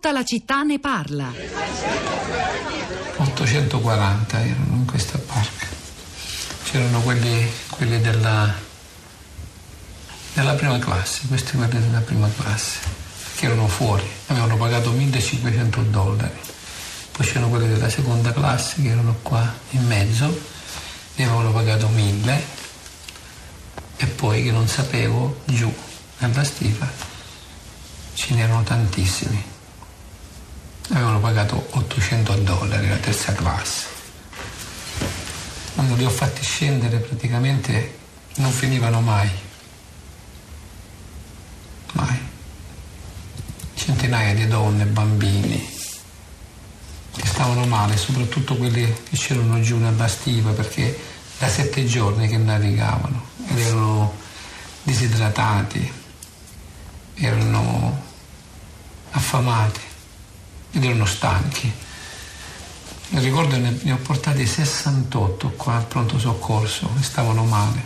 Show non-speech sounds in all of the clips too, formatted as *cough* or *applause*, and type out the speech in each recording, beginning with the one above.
Tutta la città ne parla. 840 erano in questa barca. C'erano quelli, quelli della, della prima classe, questi quelli della prima classe, che erano fuori, avevano pagato 1500 dollari. Poi c'erano quelli della seconda classe che erano qua in mezzo, ne avevano pagato 1000 e poi che non sapevo giù nella stiva ce n'erano tantissimi. Avevano pagato 800 dollari la terza classe. Quando li ho fatti scendere praticamente non finivano mai. Mai. Centinaia di donne, bambini che stavano male, soprattutto quelli che c'erano giù nella stiva perché da sette giorni che navigavano ed erano disidratati, erano affamati ed erano stanchi. Mi ricordo ne, ne ho portati 68 qua al pronto soccorso stavano male.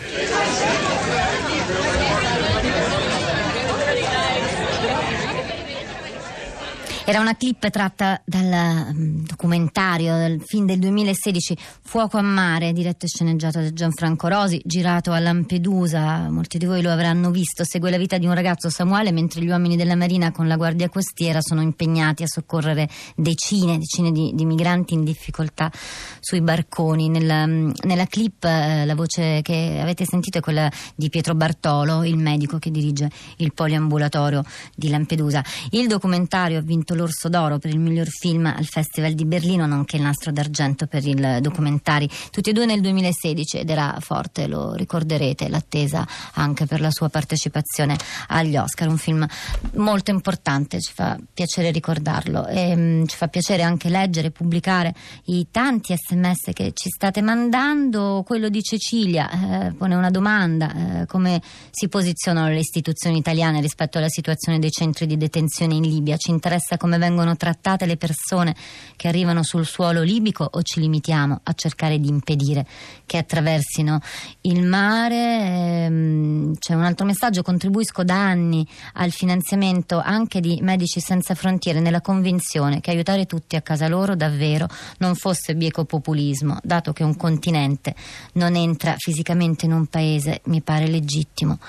Era una clip tratta dal um, documentario del film del 2016 Fuoco a mare, diretto e sceneggiato da Gianfranco Rosi, girato a Lampedusa. Molti di voi lo avranno visto. Segue la vita di un ragazzo Samuele mentre gli uomini della Marina con la Guardia Costiera sono impegnati a soccorrere decine, decine di, di migranti in difficoltà sui barconi. Nella, nella clip eh, la voce che avete sentito è quella di Pietro Bartolo, il medico che dirige il poliambulatorio di Lampedusa. Il documentario ha vinto l'Orso d'Oro per il miglior film al Festival di Berlino, nonché il Nastro d'Argento per il documentari, tutti e due nel 2016 ed era forte, lo ricorderete, l'attesa anche per la sua partecipazione agli Oscar, un film molto importante, ci fa piacere ricordarlo. E um, ci fa piacere anche leggere e pubblicare i tanti sms che ci state mandando, quello di Cecilia eh, pone una domanda, eh, come si posizionano le istituzioni italiane rispetto alla situazione dei centri di detenzione in Libia, ci interessa come vengono trattate le persone che arrivano sul suolo libico o ci limitiamo a cercare di impedire che attraversino il mare? Ehm, c'è un altro messaggio, contribuisco da anni al finanziamento anche di Medici Senza Frontiere nella convinzione che aiutare tutti a casa loro davvero non fosse bieco populismo, dato che un continente non entra fisicamente in un paese, mi pare legittimo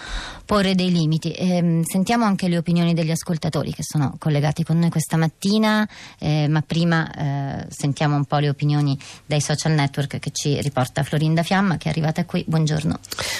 porre dei limiti. Ehm, sentiamo anche le opinioni degli ascoltatori che sono collegati con noi questa questa mattina, eh, ma prima eh, sentiamo un po' le opinioni dai social network che ci riporta Florinda Fiamma che è arrivata qui. Buongiorno.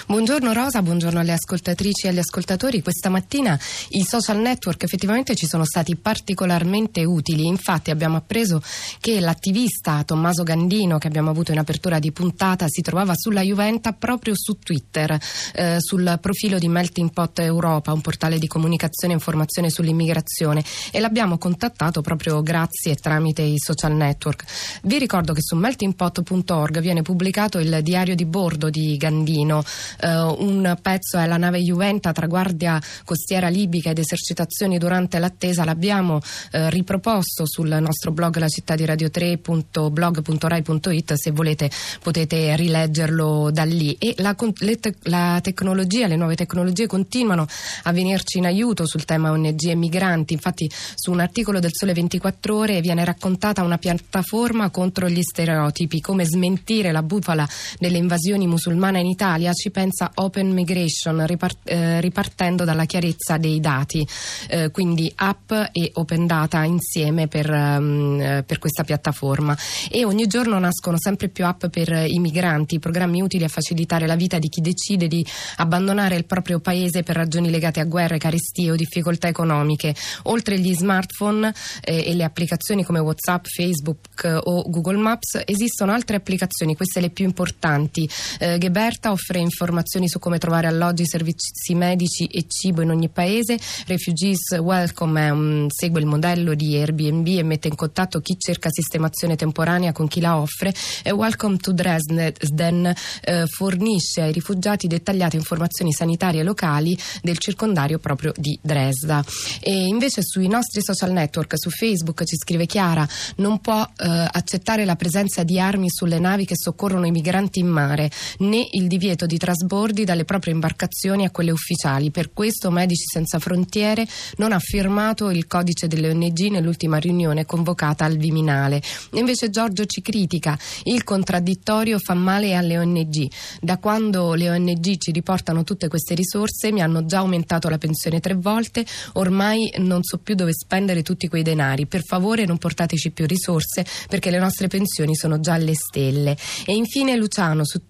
Buongiorno Rosa, buongiorno alle ascoltatrici e agli ascoltatori. Questa mattina i social network effettivamente ci sono stati particolarmente utili. Infatti abbiamo appreso che l'attivista Tommaso Gandino che abbiamo avuto in apertura di puntata si trovava sulla Juventa proprio su Twitter, eh, sul profilo di Melting Pot Europa, un portale di comunicazione e informazione sull'immigrazione e l'abbiamo contattato contattato proprio grazie tramite i social network. Vi ricordo che su meltingpot.org viene pubblicato il diario di bordo di Gandino. Uh, un pezzo è la nave Juventa tra guardia costiera libica ed esercitazioni durante l'attesa. L'abbiamo uh, riproposto sul nostro blog la città di radio 3.blog.rai.it. Se volete potete rileggerlo da lì. E la, le la tecnologia, le nuove tecnologie continuano a venirci in aiuto sul tema ONG e migranti. Infatti su un articolo articolo del Sole 24 Ore viene raccontata una piattaforma contro gli stereotipi, come smentire la bufala delle invasioni musulmane in Italia, ci pensa Open Migration, eh, ripartendo dalla chiarezza dei dati. Eh, quindi app e open data insieme per, um, per, questa piattaforma. E ogni giorno nascono sempre più app per i migranti, programmi utili a facilitare la vita di chi decide di abbandonare il proprio paese per ragioni legate a guerre, carestie o difficoltà economiche. Oltre gli smartphone smartphone eh, e le applicazioni come WhatsApp, Facebook eh, o Google Maps, esistono altre applicazioni, queste le più importanti. Eh, Geberta offre informazioni su come trovare alloggi, servizi medici e cibo in ogni paese. Refugees Welcome um, segue il modello di Airbnb e mette in contatto chi cerca sistemazione temporanea con chi la offre. E Welcome to Dresden eh, fornisce ai rifugiati dettagliate informazioni sanitarie locali del circondario proprio di Dresda. E invece sui nostri social network Network. Su Facebook ci scrive Chiara, non può eh, accettare la presenza di armi sulle navi che soccorrono i migranti in mare, né il divieto di trasbordi dalle proprie imbarcazioni a quelle ufficiali. Per questo Medici Senza Frontiere non ha firmato il codice delle ONG nell'ultima riunione convocata al Viminale. Invece Giorgio ci critica, il contraddittorio fa male alle ONG. Da quando le ONG ci riportano tutte queste risorse mi hanno già aumentato la pensione tre volte, ormai non so più dove spendere tutti quei denari. Per favore non portateci più risorse perché le nostre pensioni sono già alle stelle. E infine Luciano su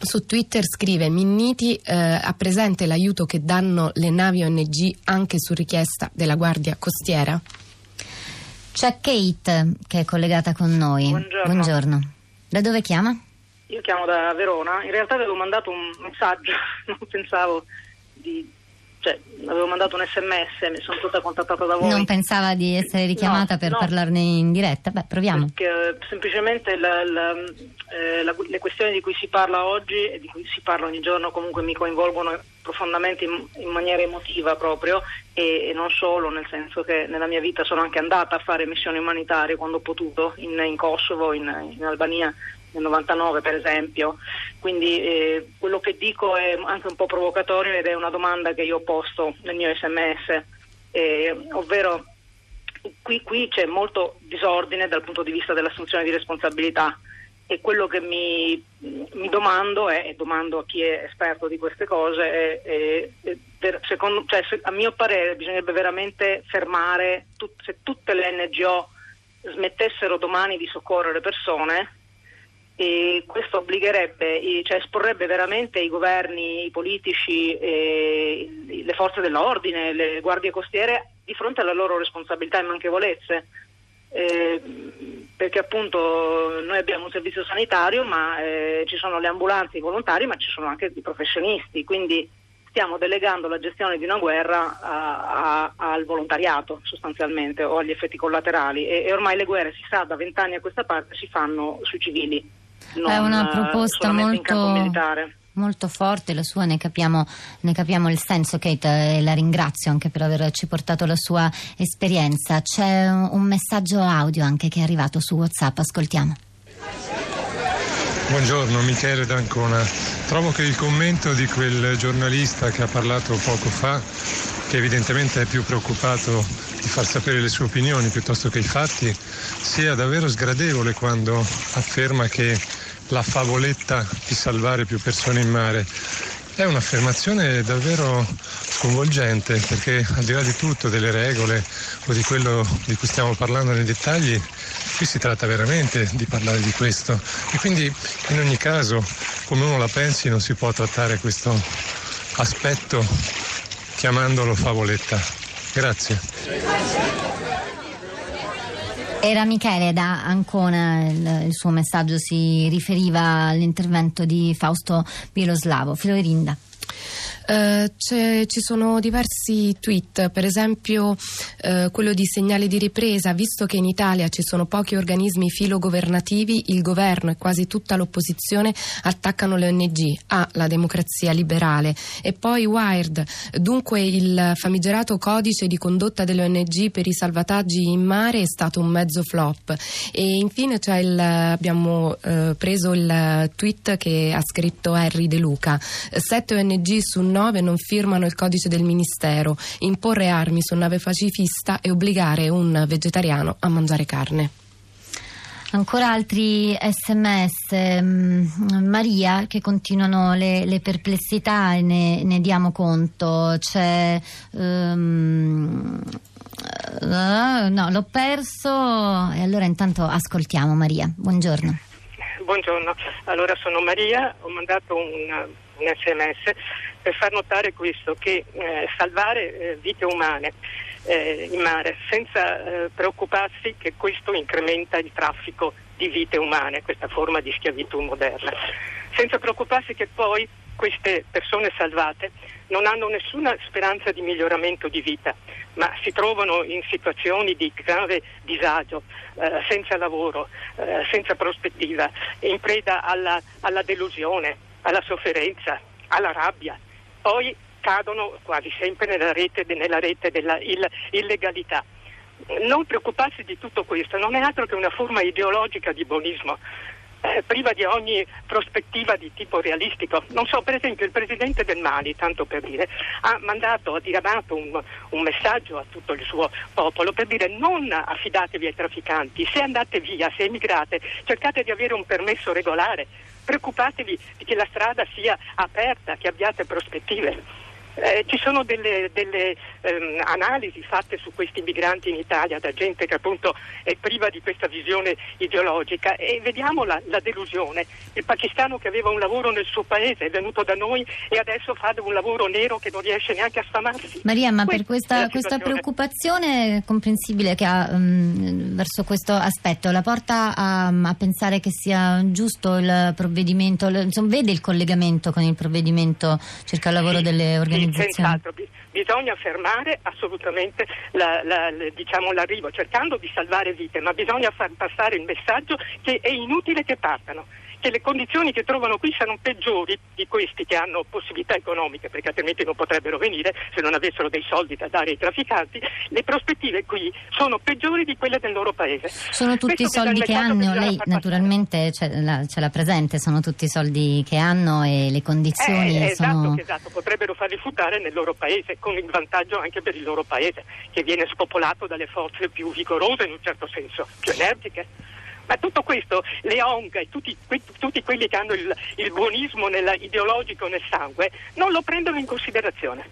su Twitter scrive Minniti eh, ha presente l'aiuto che danno le navi ONG anche su richiesta della Guardia Costiera? C'è Kate che è collegata con noi. Buongiorno. Buongiorno. Da dove chiama? Io chiamo da Verona, in realtà avevo mandato un messaggio, *laughs* non pensavo di cioè, avevo mandato un sms, mi sono stata contattata da voi. Non pensava di essere richiamata No, per no. parlarne in diretta? Beh, proviamo. Perché, eh, semplicemente la- la- eh, la- le questioni di cui si parla oggi e di cui si parla ogni giorno comunque mi coinvolgono profondamente in, in maniera emotiva proprio e, e non solo, nel senso che nella mia vita sono anche andata a fare missioni umanitarie quando ho potuto, in, in Kosovo, in, in Albania nel 99 per esempio. Quindi eh, quello che dico è anche un po' provocatorio ed è una domanda che io ho posto nel mio sms, eh, ovvero qui, qui c'è molto disordine dal punto di vista dell'assunzione di responsabilità e quello che mi, mi domando è, e domando a chi è esperto di queste cose, è, è- è per- secondo- cioè, se- a mio parere bisognerebbe veramente fermare, tut- se tutte le NGO smettessero domani di soccorrere persone, e questo obbligherebbe, cioè esporrebbe veramente i governi, i politici, e le forze dell'ordine, le guardie costiere di fronte alle loro responsabilità e manchevolezze. Eh, perché appunto noi abbiamo un servizio sanitario, ma eh, ci sono le ambulanze, i volontari, ma ci sono anche i professionisti, quindi stiamo delegando la gestione di una guerra a- a- al volontariato sostanzialmente o agli effetti collaterali e, e ormai le guerre si sa da vent'anni a questa parte si fanno sui civili. Non, È una eh, proposta molto, molto forte, la sua, ne capiamo, ne capiamo il senso, Kate, e la ringrazio anche per averci portato la sua esperienza. C'è un un messaggio audio anche che è arrivato su WhatsApp, ascoltiamo. Buongiorno, Michele D'Ancona. Trovo che il commento di quel giornalista che ha parlato poco fa, che evidentemente è più preoccupato di far sapere le sue opinioni piuttosto che i fatti, sia davvero sgradevole quando afferma che la favoletta di salvare più persone in mare è un'affermazione davvero sconvolgente perché al di là di tutto, delle regole o di quello di cui stiamo parlando nei dettagli, qui si tratta veramente di parlare di questo e quindi in ogni caso come uno la pensi non si può trattare questo aspetto chiamandolo favoletta. Grazie. Era Michele da Ancona, il, il suo messaggio si riferiva all'intervento di Fausto Biloslavo. Filorinda. Eh, ci sono diversi tweet, per esempio eh, quello di segnale di ripresa, visto che in Italia ci sono pochi organismi filogovernativi, il governo e quasi tutta l'opposizione attaccano le ONG, ah, la democrazia liberale. E poi Wired, dunque il famigerato codice di condotta delle ONG per i salvataggi in mare è stato un mezzo flop. E infine il, abbiamo eh, preso il tweet che ha scritto Harry De Luca. Sette ONG su nove non firmano il codice del ministero. Imporre armi su nave pacifista e obbligare un vegetariano a mangiare carne. Ancora altri sms, mm, Maria, che continuano le, le perplessità e ne, ne diamo conto. C'è. eh, no, l'ho perso e allora intanto ascoltiamo Maria. Buongiorno. Buongiorno, allora sono Maria, ho mandato un, un sms per far notare questo, che eh, salvare eh, vite umane eh, in mare senza eh, preoccuparsi che questo incrementa il traffico di vite umane, questa forma di schiavitù moderna, senza preoccuparsi che poi queste persone salvate non hanno nessuna speranza di miglioramento di vita, ma si trovano in situazioni di grave disagio, eh, senza lavoro, eh, senza prospettiva, in preda alla, alla delusione, alla sofferenza, alla rabbia. Poi cadono quasi sempre nella rete, nella rete della ill- illegalità. non preoccuparsi di tutto questo non è altro che una forma ideologica di buonismo. Eh, priva di ogni prospettiva di tipo realistico. Non so, per esempio, il presidente del Mali, tanto per dire, ha mandato, ha diramato un, un, messaggio a tutto il suo popolo per dire non affidatevi ai trafficanti, se andate via, se emigrate, cercate di avere un permesso regolare, preoccupatevi che la strada sia aperta, che abbiate prospettive. Eh, ci sono delle, delle ehm, analisi fatte su questi migranti in Italia da gente che appunto è priva di questa visione ideologica e vediamo la, la, delusione. Il pakistano che aveva un lavoro nel suo paese è venuto da noi e adesso fa un lavoro nero che non riesce neanche a sfamarsi. Maria, ma per questa, questa preoccupazione comprensibile che ha um, verso questo aspetto la porta a, a, pensare che sia giusto il provvedimento, insomma, vede il collegamento con il provvedimento circa il lavoro sì, delle organizzazioni? Senz'altro, bisogna fermare assolutamente la, la, diciamo, l'arrivo, cercando di salvare vite, ma bisogna far passare il messaggio che è inutile che partano che le condizioni che trovano qui siano peggiori di questi che hanno possibilità economiche, perché altrimenti non potrebbero venire se non avessero dei soldi da dare ai trafficanti, le prospettive qui sono peggiori di quelle del loro paese. Sono tutti i soldi che hanno, lei naturalmente ce l'ha, ce l'ha, presente, sono tutti i soldi che hanno e le condizioni eh, esatto, sono... Esatto, potrebbero farli fruttare nel loro paese, con il vantaggio anche per il loro paese, che viene spopolato dalle forze più vigorose in un certo senso, più energiche. Ma tutto questo, le ONG e tutti, tutti, quelli che hanno il, il buonismo nella, ideologico nel sangue, non lo prendono in considerazione.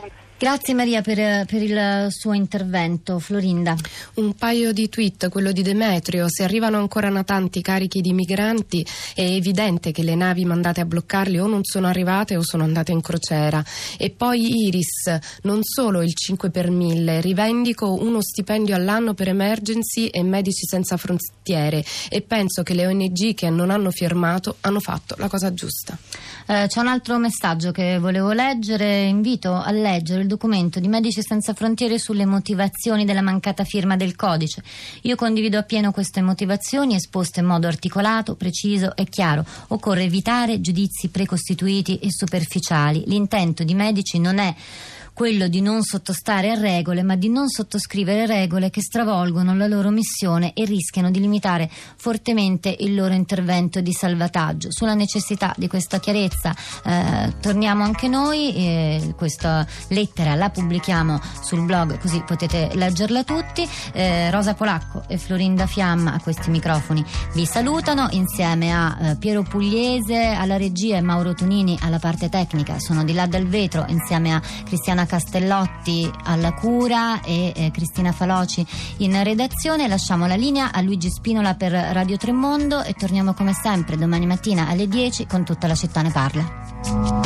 Un... Grazie Maria per, per, il suo intervento. Florinda. Un paio di tweet, quello di Demetrio. Se arrivano ancora natanti carichi di migranti è evidente che le navi mandate a bloccarli o non sono arrivate o sono andate in crociera. E poi Iris, non solo il 5 per 1000, rivendico uno stipendio all'anno per emergency e medici senza frontiere e penso che le ONG che non hanno firmato hanno fatto la cosa giusta. Eh, c'è un altro messaggio che volevo leggere, invito a leggere documento di Medici Senza Frontiere sulle motivazioni della mancata firma del codice. Io condivido appieno queste motivazioni esposte in modo articolato, preciso e chiaro. Occorre evitare giudizi precostituiti e superficiali. L'intento di Medici non è quello di non sottostare a regole, ma di non sottoscrivere regole che stravolgono la loro missione e rischiano di limitare fortemente il loro intervento di salvataggio. Sulla necessità di questa chiarezza eh, torniamo anche noi, eh, questa lettera la pubblichiamo sul blog così potete leggerla tutti. Eh, Rosa Polacco e Florinda Fiamma a questi microfoni vi salutano insieme a eh, Piero Pugliese alla regia e Mauro Tonini alla parte tecnica. Sono di là dal vetro insieme a Cristiana Castellotti alla cura e eh, Cristina Faloci in redazione. Lasciamo la linea a Luigi Spinola per Radio Tremondo e torniamo come sempre domani mattina alle 10 con tutta la città ne parla.